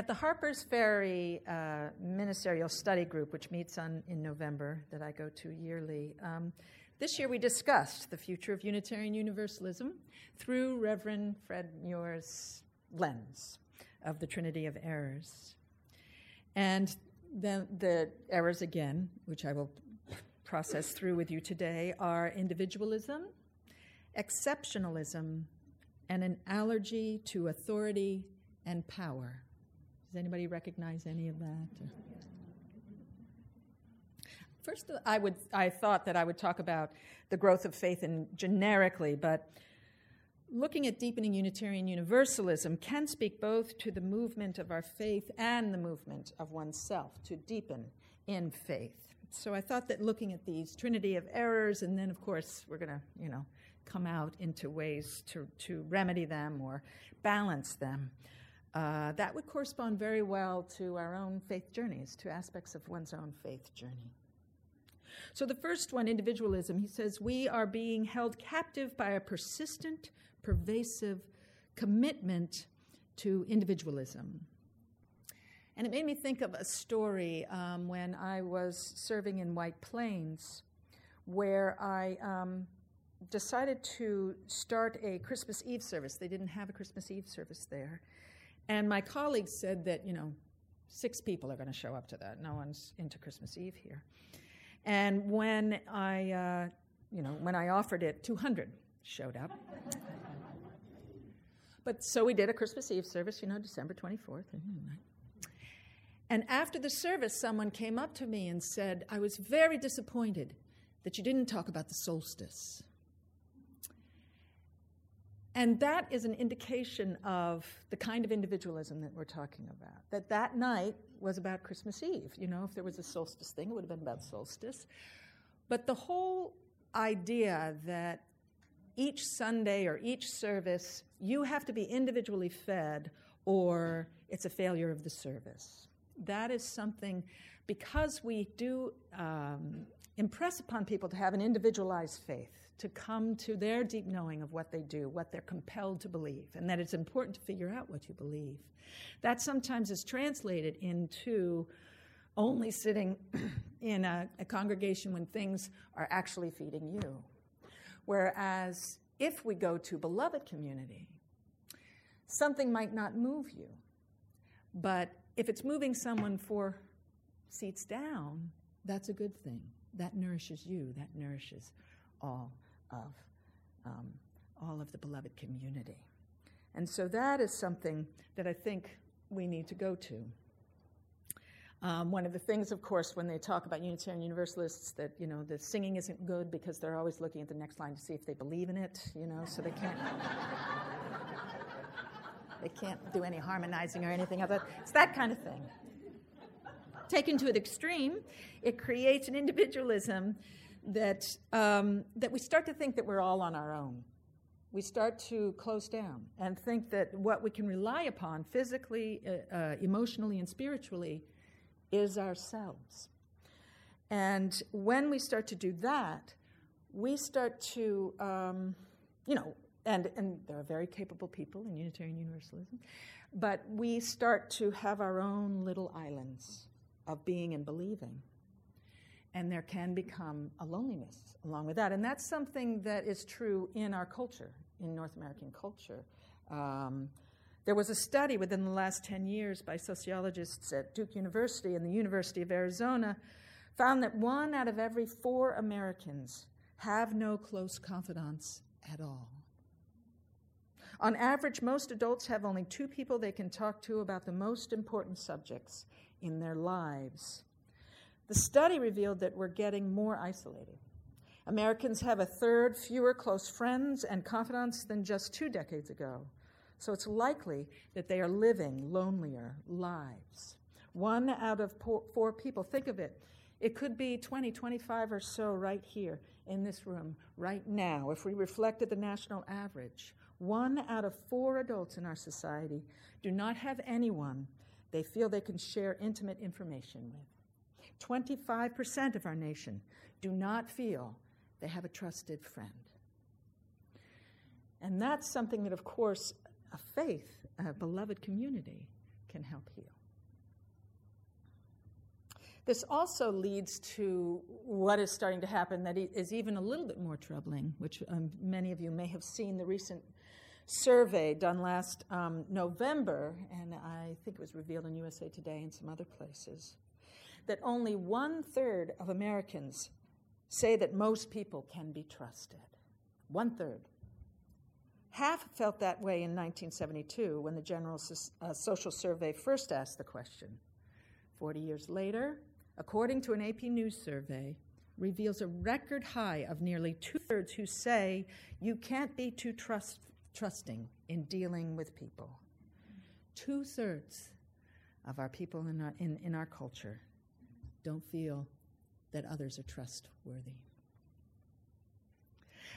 At the Harper's Ferry uh, Ministerial Study Group, which meets on, in November, that I go to yearly, um, this year we discussed the future of Unitarian Universalism through Reverend Fred Muir's lens of the Trinity of Errors. And then the errors again, which I will process through with you today, are individualism, exceptionalism, and an allergy to authority and power. Does anybody recognize any of that? First, I, would, I thought that I would talk about the growth of faith in generically, but looking at deepening Unitarian Universalism can speak both to the movement of our faith and the movement of oneself to deepen in faith. So I thought that looking at these trinity of errors, and then of course we're going to, you know, come out into ways to, to remedy them or balance them. Uh, that would correspond very well to our own faith journeys, to aspects of one's own faith journey. So, the first one, individualism, he says, we are being held captive by a persistent, pervasive commitment to individualism. And it made me think of a story um, when I was serving in White Plains, where I um, decided to start a Christmas Eve service. They didn't have a Christmas Eve service there. And my colleagues said that, you know, six people are going to show up to that. No one's into Christmas Eve here. And when I, uh, you know, when I offered it, 200 showed up. but so we did a Christmas Eve service, you know, December 24th. And after the service, someone came up to me and said, I was very disappointed that you didn't talk about the solstice. And that is an indication of the kind of individualism that we're talking about. That that night was about Christmas Eve. You know, if there was a solstice thing, it would have been about solstice. But the whole idea that each Sunday or each service, you have to be individually fed or it's a failure of the service. That is something, because we do um, impress upon people to have an individualized faith to come to their deep knowing of what they do, what they're compelled to believe, and that it's important to figure out what you believe. That sometimes is translated into only sitting in a, a congregation when things are actually feeding you. Whereas if we go to beloved community, something might not move you. But if it's moving someone four seats down, that's a good thing. That nourishes you, that nourishes all of um, all of the beloved community. And so that is something that I think we need to go to. Um, one of the things, of course, when they talk about Unitarian Universalists, that you know the singing isn't good because they're always looking at the next line to see if they believe in it. You know, so they can't they can't do any harmonizing or anything of that. It's that kind of thing. Taken to an extreme, it creates an individualism that, um, that we start to think that we're all on our own. We start to close down and think that what we can rely upon physically, uh, uh, emotionally, and spiritually is ourselves. And when we start to do that, we start to, um, you know, and, and there are very capable people in Unitarian Universalism, but we start to have our own little islands of being and believing and there can become a loneliness along with that. And that's something that is true in our culture, in North American culture. Um, there was a study within the last 10 years by sociologists at Duke University and the University of Arizona found that one out of every four Americans have no close confidants at all. On average, most adults have only two people they can talk to about the most important subjects in their lives. The study revealed that we're getting more isolated. Americans have a third fewer close friends and confidants than just two decades ago. So it's likely that they are living lonelier lives. One out of four people, think of it, it could be 20, 25 or so right here in this room, right now. If we reflected the national average, one out of four adults in our society do not have anyone they feel they can share intimate information with. 25% of our nation do not feel they have a trusted friend. And that's something that, of course, a faith, a beloved community can help heal. This also leads to what is starting to happen that is even a little bit more troubling, which um, many of you may have seen the recent survey done last um, November, and I think it was revealed in USA Today and some other places, that only one third of Americans say that most people can be trusted. One third. Half felt that way in 1972 when the General uh, Social Survey first asked the question. 40 years later, according to an AP News survey, reveals a record high of nearly two thirds who say you can't be too trust, trusting in dealing with people. Two thirds of our people in our, in, in our culture don't feel that others are trustworthy.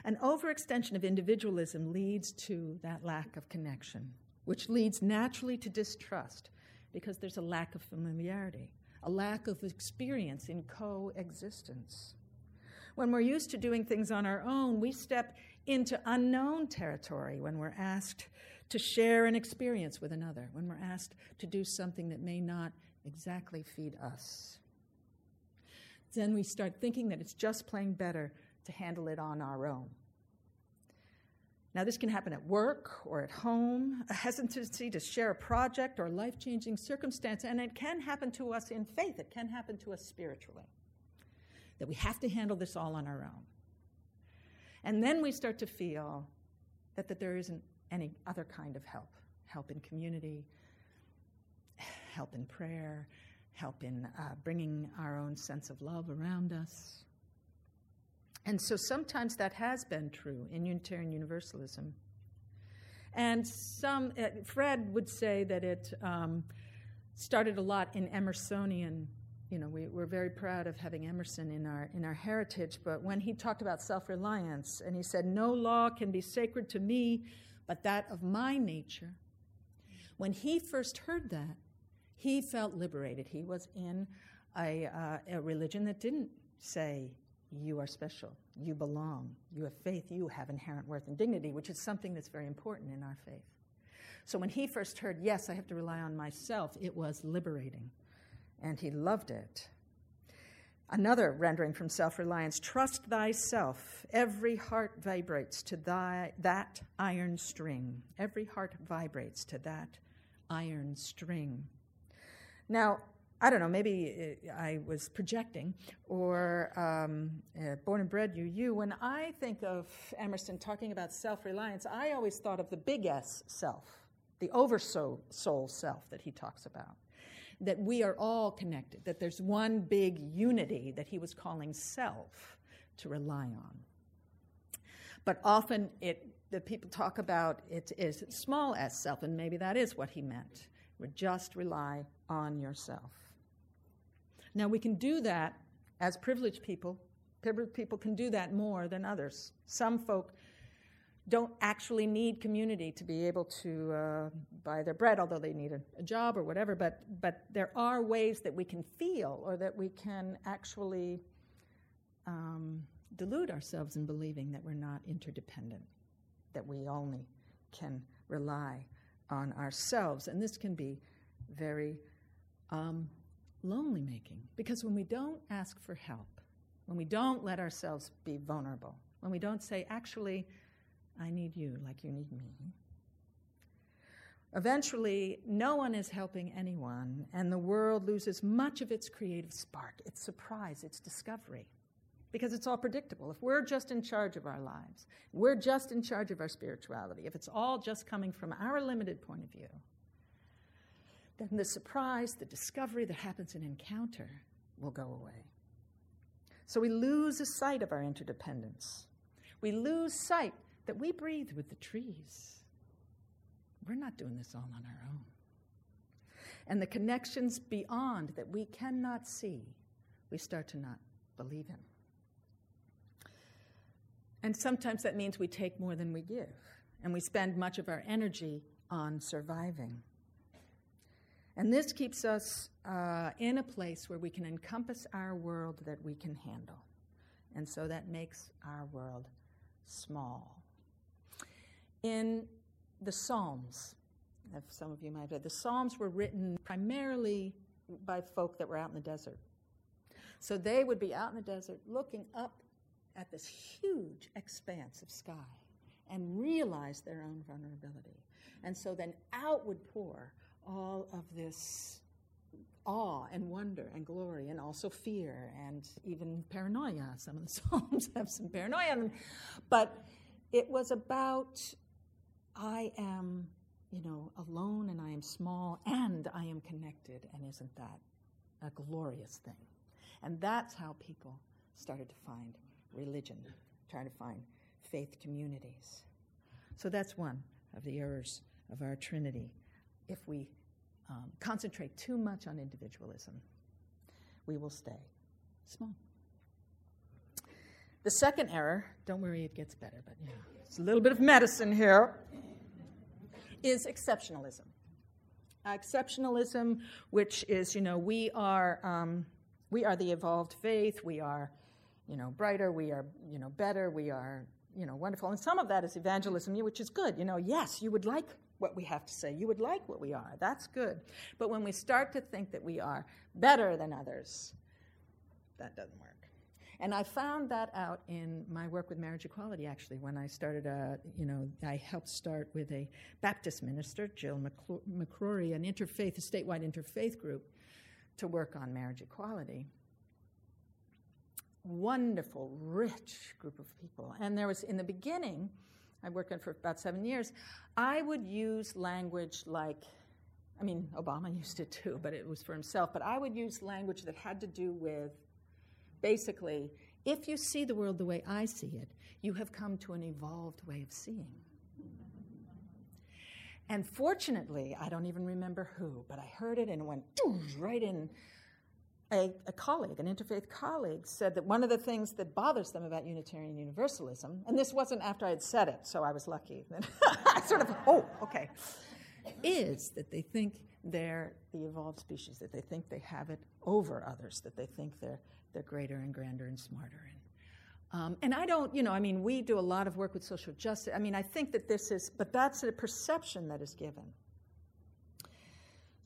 An overextension of individualism leads to that lack of connection, which leads naturally to distrust because there's a lack of familiarity, a lack of experience in coexistence. When we're used to doing things on our own, we step into unknown territory when we're asked to share an experience with another, when we're asked to do something that may not exactly feed us. Then we start thinking that it's just plain better to handle it on our own. Now, this can happen at work or at home, a hesitancy to share a project or life changing circumstance, and it can happen to us in faith, it can happen to us spiritually. That we have to handle this all on our own. And then we start to feel that, that there isn't any other kind of help help in community, help in prayer, help in uh, bringing our own sense of love around us. And so sometimes that has been true in Unitarian Universalism. And some, uh, Fred would say that it um, started a lot in Emersonian you know, we, are very proud of having Emerson in our, in our heritage, but when he talked about self reliance and he said, No law can be sacred to me but that of my nature, when he first heard that, he felt liberated. He was in a, uh, a religion that didn't say, You are special, you belong, you have faith, you have inherent worth and dignity, which is something that's very important in our faith. So when he first heard, Yes, I have to rely on myself, it was liberating and he loved it. Another rendering from self reliance trust thyself. Every heart vibrates to thy, that iron string. Every heart vibrates to that iron string. Now, I don't know, maybe uh, I was projecting, or um, uh, born and bred you, you. When I think of Emerson talking about self reliance, I always thought of the big S self, the oversoul self that he talks about that we are all connected, that there's one big unity that he was calling self to rely on. But often it, the people talk about it is small s self, and maybe that is what he meant. Would just rely on yourself. Now we can do that as privileged people. Privileged people can do that more than others. Some folk don't actually need community to be able to uh, buy their bread, although they need a, a, job or whatever. But, but there are ways that we can feel or that we can actually um, delude ourselves in believing that we're not interdependent, that we only can rely on ourselves. And this can be very um, lonely making because when we don't ask for help, when we don't let ourselves be vulnerable, when we don't say, actually, I need you like you need me. Eventually, no one is helping anyone, and the world loses much of its creative spark, its surprise, its discovery, because it's all predictable. If we're just in charge of our lives, we're just in charge of our spirituality, if it's all just coming from our limited point of view, then the surprise, the discovery that happens in encounter will go away. So we lose a sight of our interdependence. We lose sight that we breathe with the trees. We're not doing this all on our own. And the connections beyond that we cannot see, we start to not believe in. And sometimes that means we take more than we give, and we spend much of our energy on surviving. And this keeps us uh, in a place where we can encompass our world that we can handle. And so that makes our world small in the Psalms. If some of you might have read, the Psalms were written primarily by folk that were out in the desert. So they would be out in the desert looking up at this huge expanse of sky and realize their own vulnerability. And so then out would pour all of this awe and wonder and glory and also fear and even paranoia. Some of the Psalms have some paranoia in them. But it was about I am, you know, alone and I am small and I am connected. And isn't that a glorious thing? And that's how people started to find religion, trying to find faith communities. So that's one of the errors of our Trinity. If we um, concentrate too much on individualism, we will stay small. The second error, don't worry, it gets better, but know, it's a little bit of medicine here, is exceptionalism. Exceptionalism, which is, you know, we are, um, we are the evolved faith, we are, you know, brighter, we are, you know, better, we are, you know, wonderful. And some of that is evangelism, which is good. You know, yes, you would like what we have to say. You would like what we are. That's good. But when we start to think that we are better than others, that doesn't work. And I found that out in my work with marriage equality, actually, when I started, a, you know, I helped start with a Baptist minister, Jill McCrory, an interfaith, a statewide interfaith group, to work on marriage equality. Wonderful, rich group of people. And there was, in the beginning, I worked on for about seven years, I would use language like, I mean, Obama used it too, but it was for himself, but I would use language that had to do with basically, if you see the world the way I see it, you have come to an evolved way of seeing. And fortunately, I don't even remember who, but I heard it and it went right in. A, a, colleague, an interfaith colleague, said that one of the things that bothers them about Unitarian Universalism, and this wasn't after I had said it, so I was lucky. I sort of, oh, okay, is that they think they're the evolved species, that they think they have it over others, that they think they're they're greater and grander and smarter. And, um, and I don't, you know, I mean, we do a lot of work with social justice. I mean, I think that this is, but that's a perception that is given.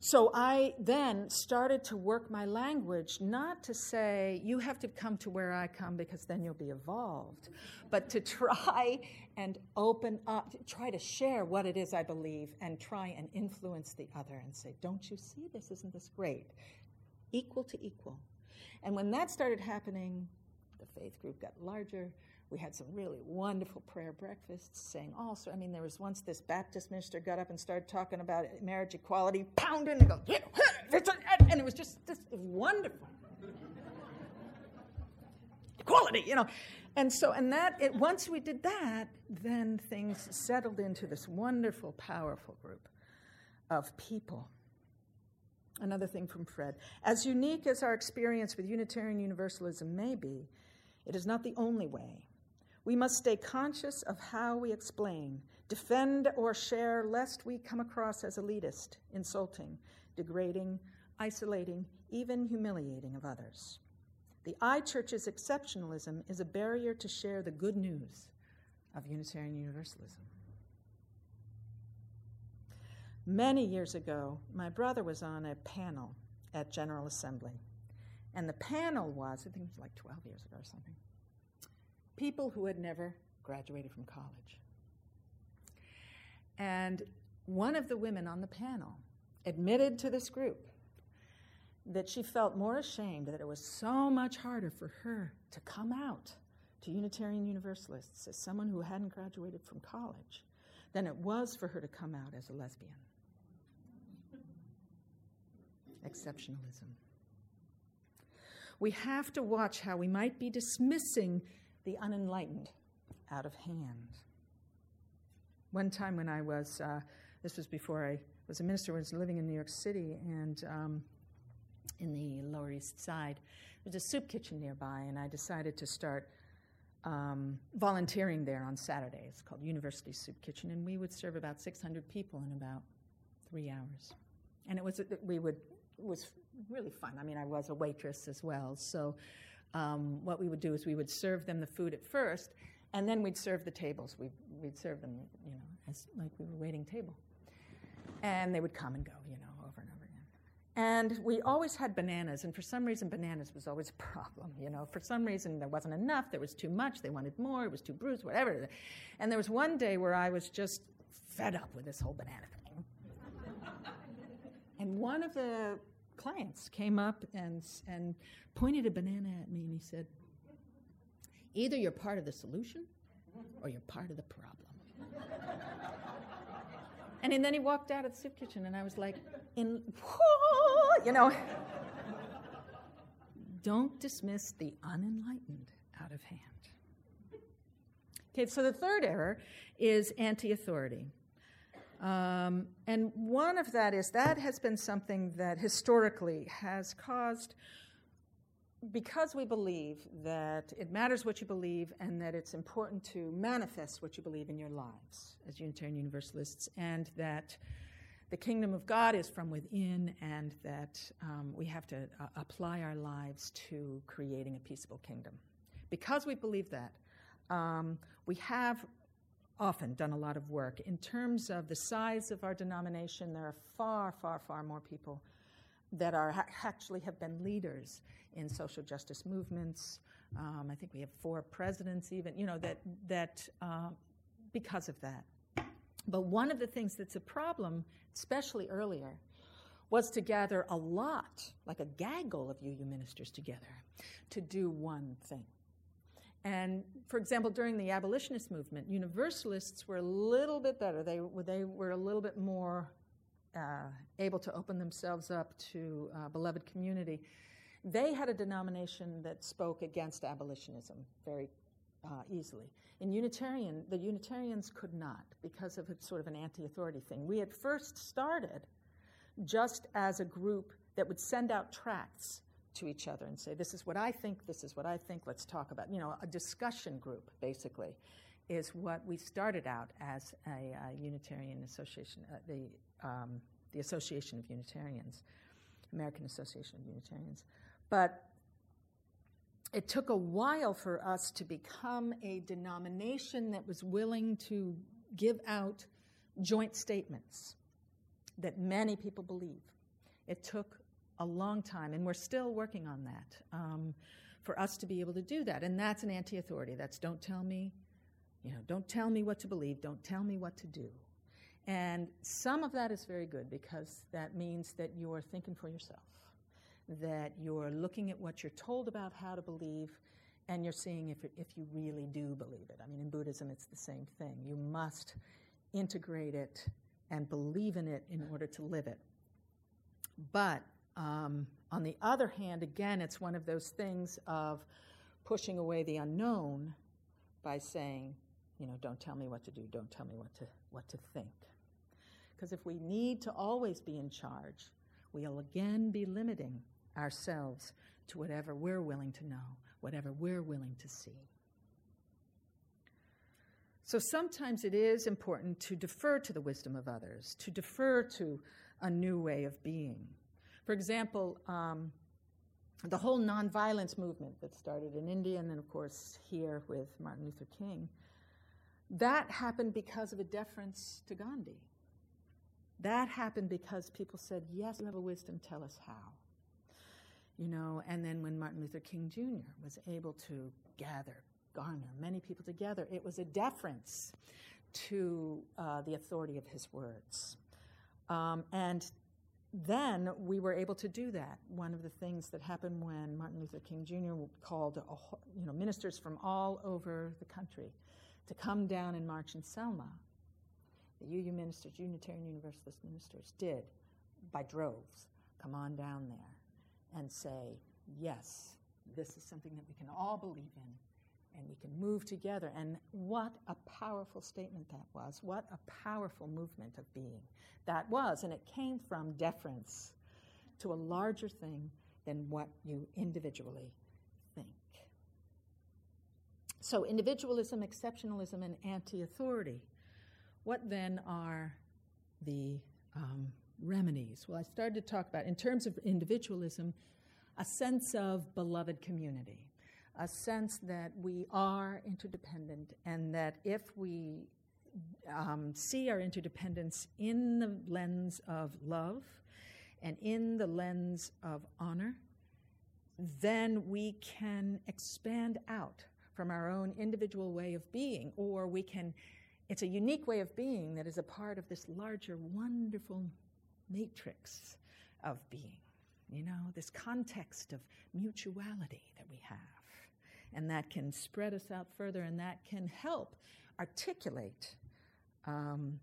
So I then started to work my language not to say, you have to come to where I come because then you'll be evolved, but to try and open up, try to share what it is I believe and try and influence the other and say, don't you see this? Isn't this great? Equal to equal. And when that started happening, the faith group got larger. We had some really wonderful prayer breakfasts saying all sorts. I mean, there was once this Baptist minister got up and started talking about marriage equality, pounding and go, and it was just this wonderful. equality, you know. And so, and that, it, once we did that, then things settled into this wonderful, powerful group of people Another thing from Fred. As unique as our experience with Unitarian Universalism may be, it is not the only way. We must stay conscious of how we explain, defend, or share, lest we come across as elitist, insulting, degrading, isolating, even humiliating of others. The iChurch's exceptionalism is a barrier to share the good news of Unitarian Universalism. Many years ago, my brother was on a panel at General Assembly. And the panel was, I think it was like 12 years ago or something, people who had never graduated from college. And one of the women on the panel admitted to this group that she felt more ashamed that it was so much harder for her to come out to Unitarian Universalists as someone who hadn't graduated from college than it was for her to come out as a lesbian exceptionalism. We have to watch how we might be dismissing the unenlightened out of hand. One time when I was, uh, this was before I was a minister, I was living in New York City and um, in the Lower East Side. There's a soup kitchen nearby, and I decided to start um, volunteering there on Saturdays. It's called University Soup Kitchen, and we would serve about 600 people in about three hours. And it was we would was really fun. I mean, I was a waitress as well. So, um, what we would do is we would serve them the food at first, and then we'd serve the tables. We'd, we'd serve them, you know, as like we were waiting table. And they would come and go, you know, over and over again. And we always had bananas, and for some reason, bananas was always a problem. You know, for some reason, there wasn't enough, there was too much, they wanted more, it was too bruised, whatever. And there was one day where I was just fed up with this whole banana thing. and one of the clients came up and, and pointed a banana at me, and he said, Either you're part of the solution or you're part of the problem. and then he walked out of the soup kitchen, and I was like, in, you know. Don't dismiss the unenlightened out of hand. Okay, so the third error is anti authority. Um, and one of that is that has been something that historically has caused, because we believe that it matters what you believe and that it's important to manifest what you believe in your lives as Unitarian Universalists, and that the kingdom of God is from within, and that um, we have to uh, apply our lives to creating a peaceable kingdom. Because we believe that, um, we have often done a lot of work. In terms of the size of our denomination, there are far, far, far more people that are ha- actually have been leaders in social justice movements. Um, I think we have four presidents, even you know that that uh, because of that. But one of the things that's a problem, especially earlier, was to gather a lot, like a gaggle of UU ministers together, to do one thing. And for example, during the abolitionist movement, Universalists were a little bit better. They, they were a little bit more uh, able to open themselves up to uh, beloved community. They had a denomination that spoke against abolitionism very uh, easily. In Unitarian, the Unitarians could not because of a sort of an anti-authority thing. We had first started just as a group that would send out tracts to each other and say, "This is what I think. This is what I think. Let's talk about." You know, a discussion group basically is what we started out as a, a Unitarian Association, uh, the um, the Association of Unitarians, American Association of Unitarians, but it took a while for us to become a denomination that was willing to give out joint statements that many people believe. It took a long time, and we're still working on that um, for us to be able to do that. And that's an anti authority. That's don't tell me, you know, don't tell me what to believe, don't tell me what to do. And some of that is very good because that means that you're thinking for yourself that you're looking at what you're told about how to believe and you're seeing if, if you really do believe it. I mean, in Buddhism, it's the same thing. You must integrate it and believe in it in order to live it. But um, on the other hand, again, it's one of those things of pushing away the unknown by saying, you know, don't tell me what to do, don't tell me what to, what to think. Because if we need to always be in charge, we'll again be limiting ourselves to whatever we're willing to know, whatever we're willing to see. So sometimes it is important to defer to the wisdom of others, to defer to a new way of being. For example, um, the whole nonviolence movement that started in India and, then, of course, here with Martin Luther King, that happened because of a deference to Gandhi. That happened because people said, Yes, you have a wisdom, tell us how you know, and then when Martin Luther King Jr. was able to gather, garner many people together, it was a deference to uh, the authority of his words. Um, and then we were able to do that. One of the things that happened when Martin Luther King Jr. called you know, ministers from all over the country to come down and march in Selma, the UU ministers, Unitarian Universalist ministers, did by droves come on down there and say, yes, this is something that we can all believe in and we can move together. And what a powerful statement that was. What a powerful movement of being that was. And it came from deference to a larger thing than what you individually think. So, individualism, exceptionalism, and anti authority. What then are the um, remedies? Well, I started to talk about, in terms of individualism, a sense of beloved community, a sense that we are interdependent, and that if we um, see our interdependence in the lens of love and in the lens of honor, then we can expand out from our own individual way of being, or we can, it's a unique way of being that is a part of this larger, wonderful matrix of being. You know, this context of mutuality that we have. And that can spread us out further and that can help articulate, um,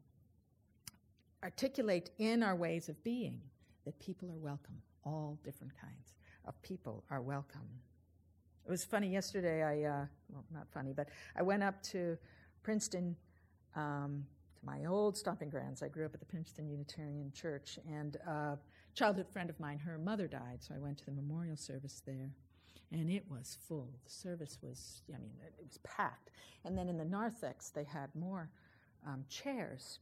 articulate in our ways of being that people are welcome. All different kinds of people are welcome. It was funny yesterday. I uh, well, not funny, but I went up to Princeton um, to my old stomping grounds. I grew up at the Princeton Unitarian Church, and a childhood friend of mine, her mother died, so I went to the memorial service there, and it was full. The service was, I mean, it, was packed. And then in the narthex, they had more um, chairs,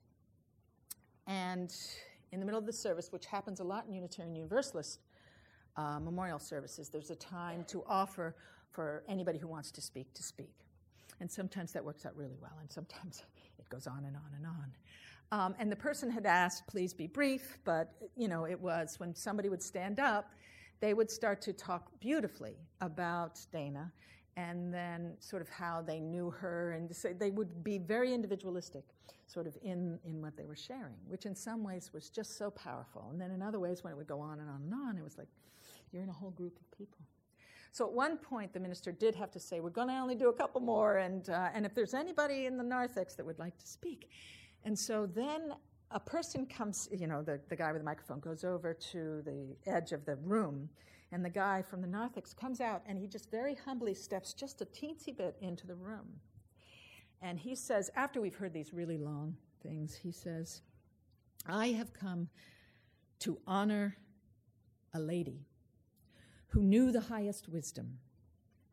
and in the middle of the service, which happens a lot in Unitarian Universalist uh, memorial services, there's a time to offer for anybody who wants to speak to speak. And sometimes that works out really well, and sometimes it goes on and on and on. Um, and the person had asked, please be brief, but you know, it was when somebody would stand up, they would start to talk beautifully about Dana and then sort of how they knew her, and they would be very individualistic, sort of in, in what they were sharing, which in some ways was just so powerful. And then in other ways, when it would go on and on and on, it was like you're in a whole group of people. So at one point, the minister did have to say, We're going to only do a couple more, and, uh, and if there's anybody in the narthex that would like to speak. And so then a person comes, you know, the, the guy with the microphone goes over to the edge of the room, and the guy from the narthex comes out, and he just very humbly steps just a teensy bit into the room. And he says, after we've heard these really long things, he says, I have come to honor a lady who knew the highest wisdom,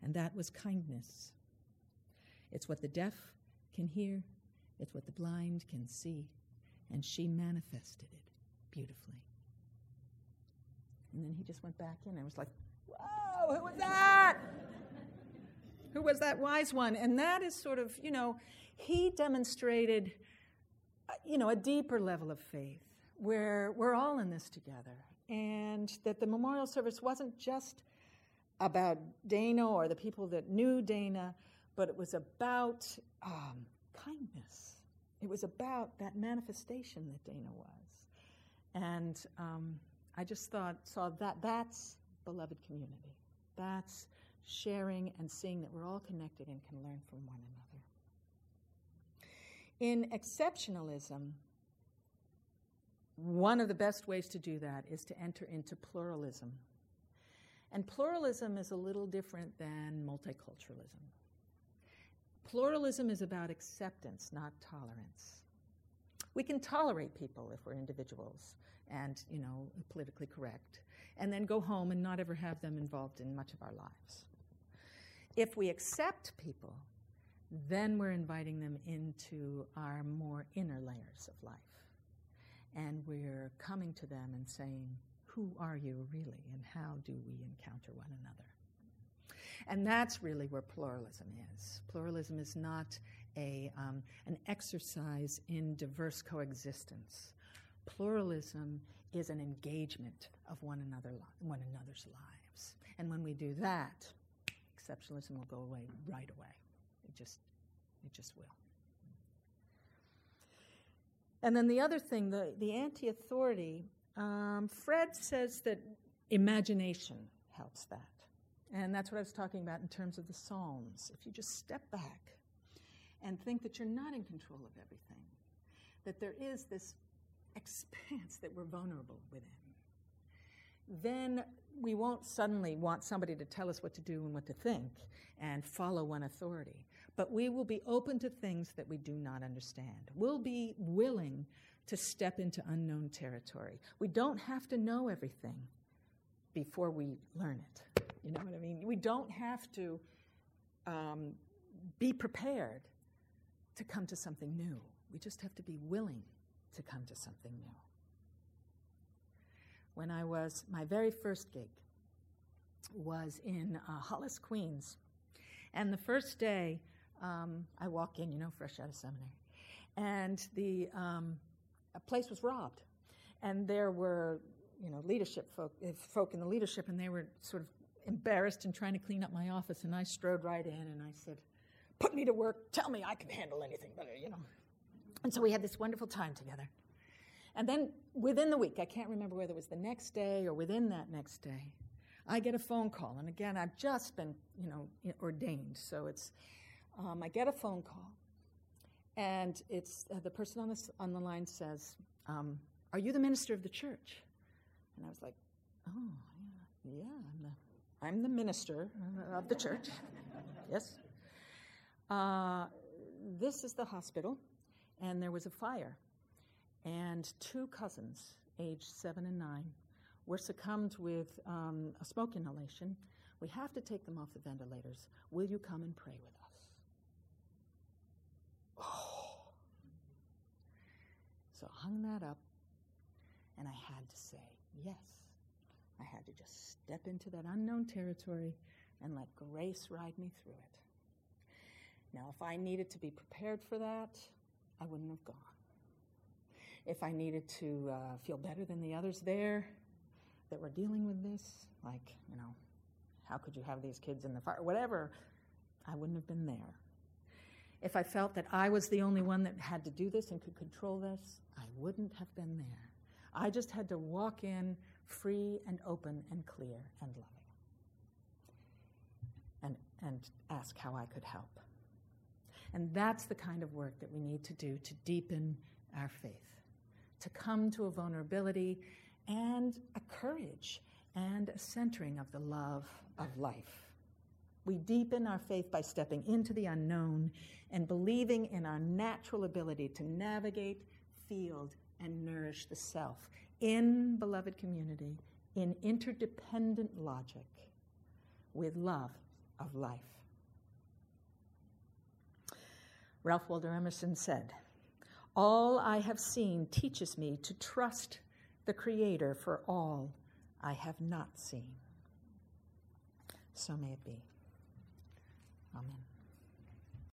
and that was kindness. It's what the deaf can hear, it's what the blind can see, and she manifested it beautifully. And then he just went back in and was like, Whoa, who was that? who was that wise one? And that is sort of, you know, he demonstrated, uh, you know, a deeper level of faith where we're all in this together and that the memorial service wasn't just about Dana or the people that knew Dana, but it was about um, kindness. It was about that manifestation that Dana was. And um, I just thought, saw that that's beloved community. That's sharing and seeing that we're all connected and can learn from one another. In exceptionalism, one of the best ways to do that is to enter into pluralism. And pluralism is a little different than multiculturalism. Pluralism is about acceptance, not tolerance. We can tolerate people if we're individuals and, you know, politically correct, and then go home and not ever have them involved in much of our lives. If we accept people, then we're inviting them into our more inner layers of life and we're coming to them and saying, Who are you really, and how do we encounter one another? And that's really where pluralism is. Pluralism is not a, um, an exercise in diverse coexistence. Pluralism is an engagement of one, another, one another's lives. And when we do that, exceptionalism will go away right away. It just, it just will. And then the other thing, the, the anti authority, um, Fred says that imagination helps that. And that's what I was talking about in terms of the Psalms. If you just step back and think that you're not in control of everything, that there is this expanse that we're vulnerable within, then we won't suddenly want somebody to tell us what to do and what to think and follow one authority but we will be open to things that we do not understand. We'll be willing to step into unknown territory. We don't have to know everything before we learn it. You know what I mean? We don't have to um, be prepared to come to something new. We just have to be willing to come to something new. When I was, my very first gig was in uh, Hollis, Queens. And the first day, um, I walk in, you know, fresh out of seminary, and the um, place was robbed, and there were you know, leadership folk, uh, folk in the leadership, and they were sort of embarrassed and trying to clean up my office. And I strode right in and I said, Put me to work. Tell me I can handle anything better, you know. And so we had this wonderful time together. And then within the week, I can't remember whether it was the next day or within that next day, I get a phone call. And again, I've just been, you know, ordained. So it's, um, I get a phone call. And it's uh, the person on the, on the line says, um, Are you the minister of the church? And I was like, Oh, yeah, yeah I'm, the, I'm the minister of the church. yes. Uh, this is the hospital, and there was a fire. And two cousins, aged seven and nine, were succumbed with um, a smoke inhalation. We have to take them off the ventilators. Will you come and pray with us? Oh. So I hung that up, and I had to say yes. I had to just step into that unknown territory and let grace ride me through it. Now, if I needed to be prepared for that, I wouldn't have gone. If I needed to uh, feel better than the others there that were dealing with this, like, you know, how could you have these kids in the fire, whatever, I wouldn't have been there. If I felt that I was the only one that had to do this and could control this, I wouldn't have been there. I just had to walk in free and open and clear and loving and, and ask how I could help. And that's the kind of work that we need to do to deepen our faith, to come to a vulnerability and a courage and a centering of the love of life. We deepen our faith by stepping into the unknown and believing in our natural ability to navigate, field, and nourish the self in beloved community, in interdependent logic, with love of life. Ralph Waldo Emerson said, All I have seen teaches me to trust the Creator for all I have not seen. So may it be. Amen.